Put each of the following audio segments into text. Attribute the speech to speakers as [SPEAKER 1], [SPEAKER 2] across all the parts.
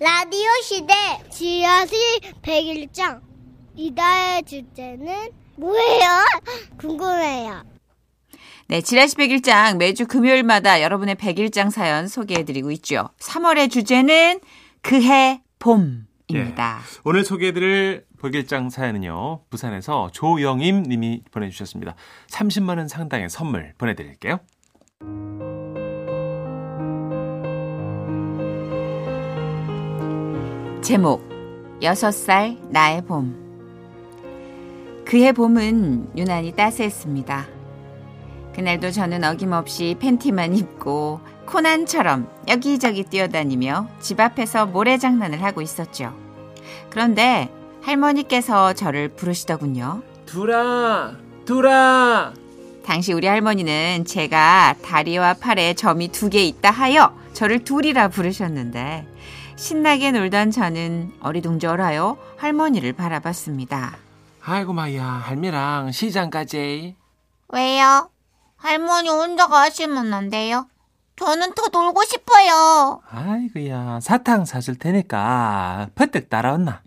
[SPEAKER 1] 라디오 시대 지하실 101장 이달의 주제는 뭐예요? 궁금해요.
[SPEAKER 2] 네, 지라시 101장 매주 금요일마다 여러분의 101장 사연 소개해드리고 있죠. 3월의 주제는 그해 봄입니다.
[SPEAKER 3] 예. 오늘 소개해드릴 백일장 사연은요. 부산에서 조영임 님이 보내주셨습니다. 30만 원 상당의 선물 보내드릴게요.
[SPEAKER 2] 제목 6살 나의 봄 그해 봄은 유난히 따스했습니다. 그날도 저는 어김없이 팬티만 입고 코난처럼 여기저기 뛰어다니며 집 앞에서 모래장난을 하고 있었죠. 그런데 할머니께서 저를 부르시더군요.
[SPEAKER 4] 두라, 두라.
[SPEAKER 2] 당시 우리 할머니는 제가 다리와 팔에 점이 두 개 있다 하여 저를 둘이라 부르셨는데 신나게 놀던 저는 어리둥절하여 할머니를 바라봤습니다.
[SPEAKER 4] 아이고 마야 할미랑 시장까지.
[SPEAKER 5] 왜요? 할머니 혼자 가시면 안 돼요? 저는 더 놀고 싶어요.
[SPEAKER 4] 아이고야 사탕 사줄 테니까 퍼뜩 따라왔나.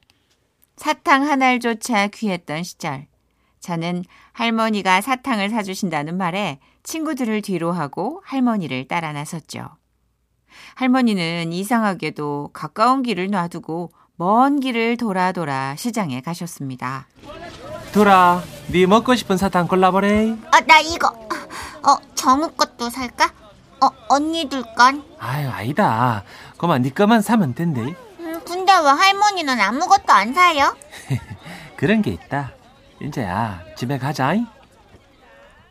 [SPEAKER 2] 사탕 한 알조차 귀했던 시절. 저는 할머니가 사탕을 사주신다는 말에 친구들을 뒤로 하고 할머니를 따라 나섰죠. 할머니는 이상하게도 가까운 길을 놔두고 먼 길을 돌아 돌아 시장에 가셨습니다.
[SPEAKER 4] 두라, 네 먹고 싶은 사탕 골라보래.
[SPEAKER 5] 아, 나 이거. 어, 정우 것도 살까? 어, 언니들 건?
[SPEAKER 4] 아유 아니다. 그만 네 거만 사면 된대.
[SPEAKER 5] 음, 근데 왜 할머니는 아무것도 안 사요?
[SPEAKER 4] 그런 게 있다. 인자야 집에 가자.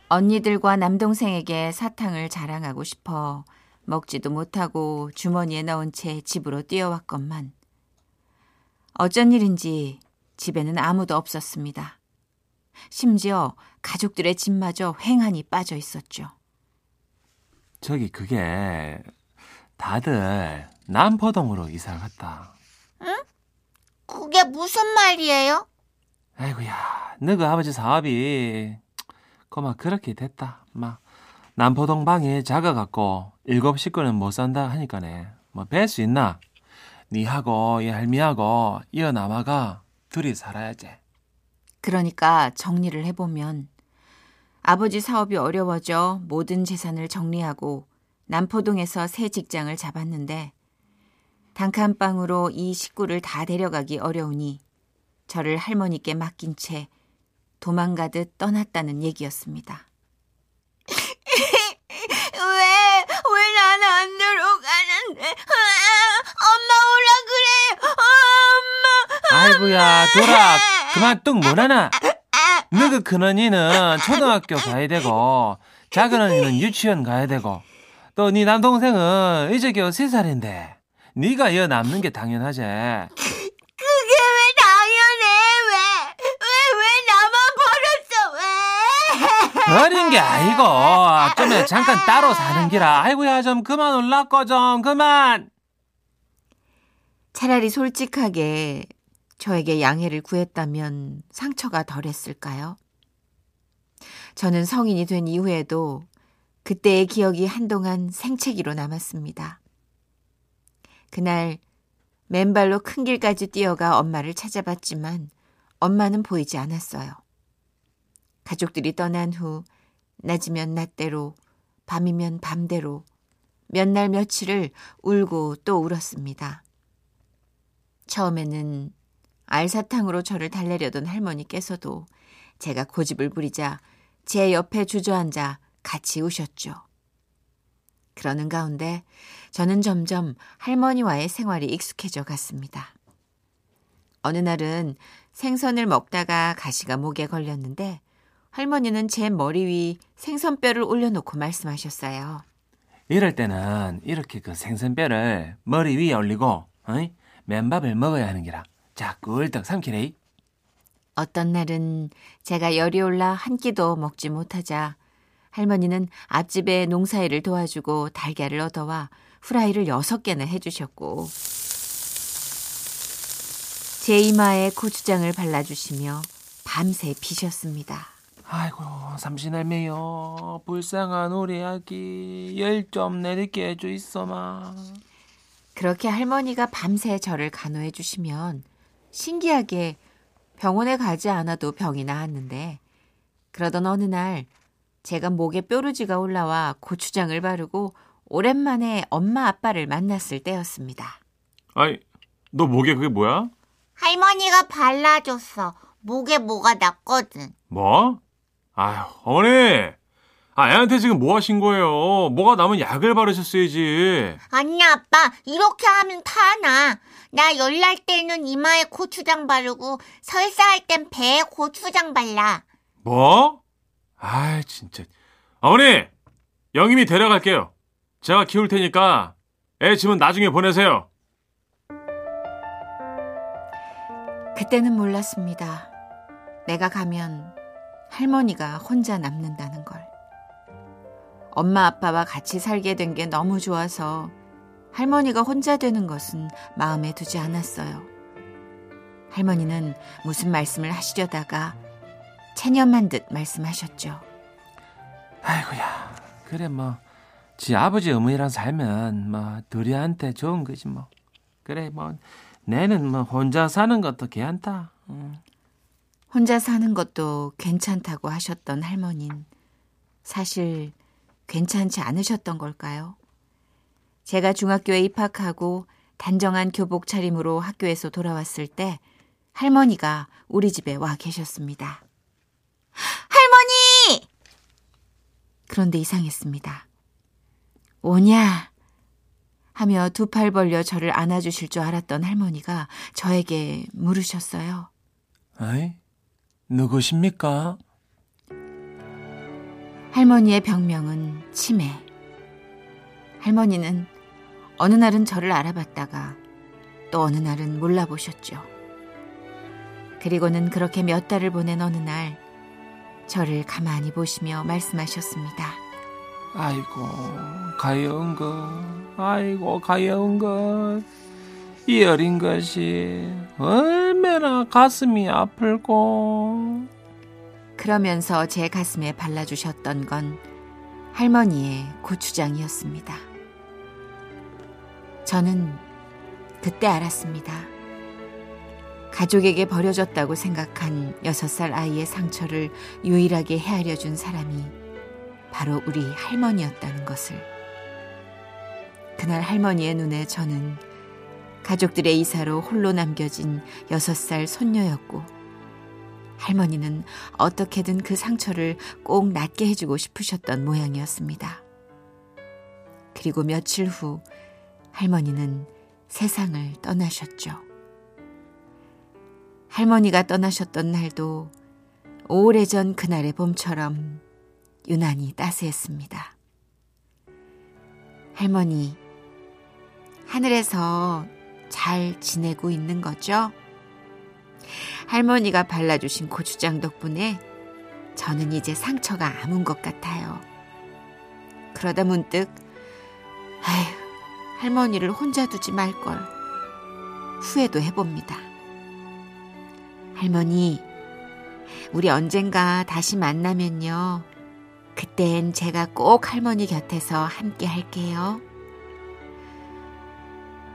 [SPEAKER 2] 언니들과 남동생에게 사탕을 자랑하고 싶어 먹지도 못하고 주머니에 넣은 채 집으로 뛰어왔건만 어쩐 일인지 집에는 아무도 없었습니다. 심지어 가족들의 집마저 횡하니 빠져 있었죠.
[SPEAKER 4] 저기 그게 다들 남포동으로 이사 갔다.
[SPEAKER 5] 그게 무슨 말이에요?
[SPEAKER 4] 아이고야, 너그 아버지 사업이 그마 그렇게 됐다. 막 남포동 방에 작아갖고 일곱 식구는 못 산다 하니까네. 뭐 뵐 수 있나? 니하고 이 할미하고 이어 남아가 둘이 살아야지.
[SPEAKER 2] 그러니까 정리를 해보면 아버지 사업이 어려워져 모든 재산을 정리하고 남포동에서 새 직장을 잡았는데 단칸방으로 이 식구를 다 데려가기 어려우니 저를 할머니께 맡긴 채 도망가듯 떠났다는 얘기였습니다.
[SPEAKER 5] 왜, 왜 나는 안 들어가는데? 아, 엄마 오라 그래! 엄마!
[SPEAKER 4] 아이고야, 돌아, 그만 뚝 뭐하나? 너그 큰 언니는 초등학교 가야 되고, 작은 언니는 유치원 가야 되고, 또 네 남동생은 이제 겨우 세 살인데, 네가 이어 남는 게 당연하지.
[SPEAKER 5] 어? 왜?
[SPEAKER 4] 어린 게 아니고, 좀 잠깐 따로 사는 기라. 아이고야, 좀 그만 올라꺼, 좀, 그만!
[SPEAKER 2] 차라리 솔직하게 저에게 양해를 구했다면 상처가 덜했을까요? 저는 성인이 된 이후에도 그때의 기억이 한동안 생채기로 남았습니다. 그날 맨발로 큰 길까지 뛰어가 엄마를 찾아봤지만 엄마는 보이지 않았어요. 가족들이 떠난 후 낮이면 낮대로 밤이면 밤대로 몇 날 며칠을 울고 또 울었습니다. 처음에는 알사탕으로 저를 달래려던 할머니께서도 제가 고집을 부리자 제 옆에 주저앉아 같이 우셨죠. 그러는 가운데 저는 점점 할머니와의 생활이 익숙해져 갔습니다. 어느 날은 생선을 먹다가 가시가 목에 걸렸는데 할머니는 제 머리 위 생선뼈를 올려놓고 말씀하셨어요.
[SPEAKER 4] 이럴 때는 이렇게 그 생선뼈를 머리 위에 올리고, 어이? 맨밥을 먹어야 하는 기라. 자, 꿀떡 삼키래.
[SPEAKER 2] 어떤 날은 제가 열이 올라 한 끼도 먹지 못하자 할머니는 앞집에 농사일을 도와주고 달걀을 얻어와 후라이를 여섯 개나 해주셨고 제 이마에 고추장을 발라주시며 밤새 피셨습니다.
[SPEAKER 4] 아이고, 삼신할매요. 불쌍한 우리 아기. 열 좀 내리게 해줘 있어마.
[SPEAKER 2] 그렇게 할머니가 밤새 저를 간호해 주시면 신기하게 병원에 가지 않아도 병이 나았는데 그러던 어느 날 제가 목에 뾰루지가 올라와 고추장을 바르고 오랜만에 엄마 아빠를 만났을 때였습니다.
[SPEAKER 3] 아이, 너 목에 그게 뭐야?
[SPEAKER 5] 할머니가 발라줬어. 목에 뭐가 났거든.
[SPEAKER 3] 뭐? 아휴, 어머니! 아, 애한테 지금 뭐 하신 거예요? 뭐가 나면 약을 바르셨어야지.
[SPEAKER 5] 아니, 아빠, 이렇게 하면 타나. 나 열날 때는 이마에 고추장 바르고, 설사할 땐 배에 고추장 발라.
[SPEAKER 3] 뭐? 아이, 진짜. 어머니! 영임이 데려갈게요. 제가 키울 테니까 애 집은 나중에 보내세요.
[SPEAKER 2] 그때는 몰랐습니다. 내가 가면 할머니가 혼자 남는다는 걸. 엄마 아빠와 같이 살게 된 게 너무 좋아서 할머니가 혼자 되는 것은 마음에 두지 않았어요. 할머니는 무슨 말씀을 하시려다가 체념한 듯 말씀하셨죠.
[SPEAKER 4] 아이고야. 그래 뭐. 지 아버지 어머니랑 살면 뭐 둘이한테 좋은 거지 뭐. 그래 뭐 내는 뭐 혼자 사는 것도 괜찮다. 응.
[SPEAKER 2] 혼자 사는 것도 괜찮다고 하셨던 할머니는 사실 괜찮지 않으셨던 걸까요? 제가 중학교에 입학하고 단정한 교복 차림으로 학교에서 돌아왔을 때 할머니가 우리 집에 와 계셨습니다.
[SPEAKER 5] 할머니!
[SPEAKER 2] 그런데 이상했습니다. 오냐? 하며 두 팔 벌려 저를 안아주실 줄 알았던 할머니가 저에게 물으셨어요.
[SPEAKER 4] 아이 누구십니까?
[SPEAKER 2] 할머니의 병명은 치매. 할머니는 어느 날은 저를 알아봤다가 또 어느 날은 몰라보셨죠. 그리고는 그렇게 몇 달을 보낸 어느 날 저를 가만히 보시며 말씀하셨습니다.
[SPEAKER 4] 아이고 가여운 것 아이고 가여운 것 이 어린 것이 얼마나 가슴이 아플고
[SPEAKER 2] 그러면서 제 가슴에 발라주셨던 건 할머니의 고추장이었습니다. 저는 그때 알았습니다. 가족에게 버려졌다고 생각한 여섯 살 아이의 상처를 유일하게 헤아려 준 사람이 바로 우리 할머니였다는 것을. 그날 할머니의 눈에 저는 가족들의 이사로 홀로 남겨진 여섯 살 손녀였고, 할머니는 어떻게든 그 상처를 꼭 낫게 해주고 싶으셨던 모양이었습니다. 그리고 며칠 후 할머니는 세상을 떠나셨죠. 할머니가 떠나셨던 날도 오래전 그날의 봄처럼 유난히 따스했습니다. 할머니, 하늘에서 잘 지내고 있는 거죠? 할머니가 발라주신 고추장 덕분에 저는 이제 상처가 아문 것 같아요. 그러다 문득, 아휴, 할머니를 혼자 두지 말걸. 후회도 해봅니다. 할머니, 우리 언젠가 다시 만나면요. 그땐 제가 꼭 할머니 곁에서 함께 할게요.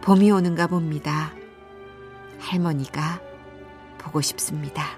[SPEAKER 2] 봄이 오는가 봅니다. 할머니가 보고 싶습니다.